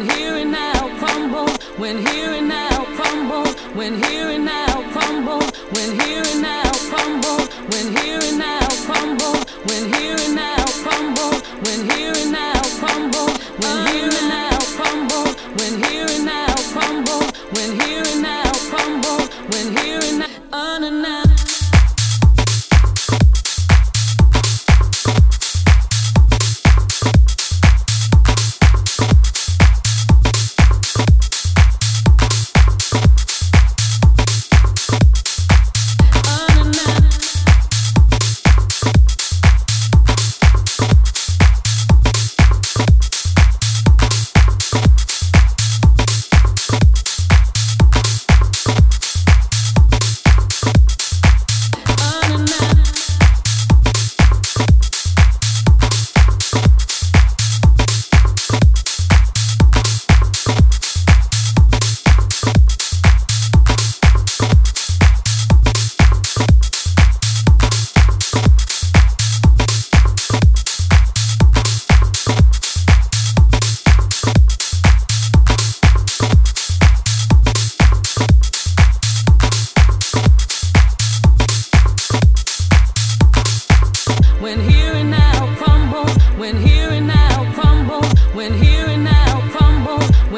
when here and now crumble, when here and now crumble, when here and now crumble, when here and now crumble, when here and now crumble, when here and now crumble, when here and now crumble, when here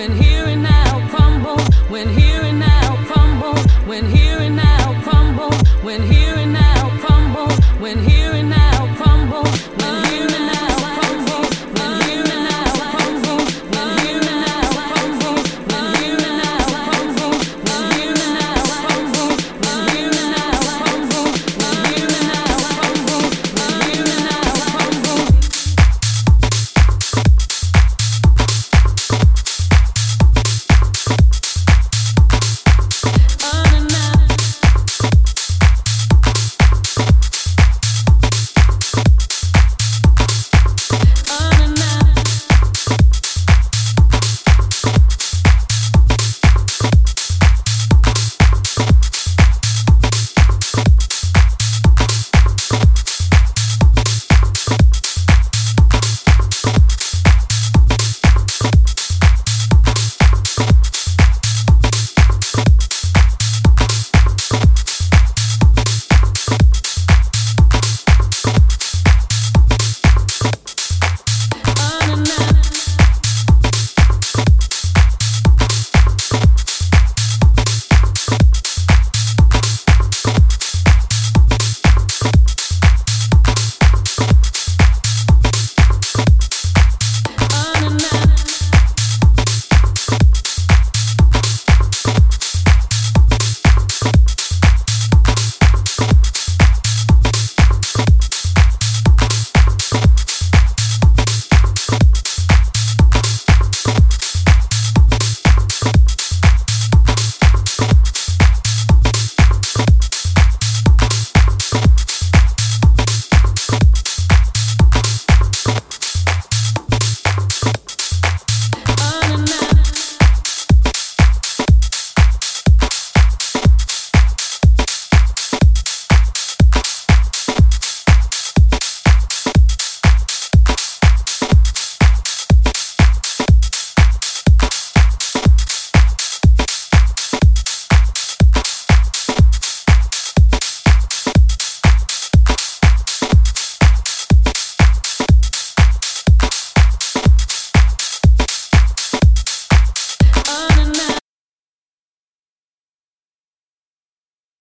when here and now crumble. when here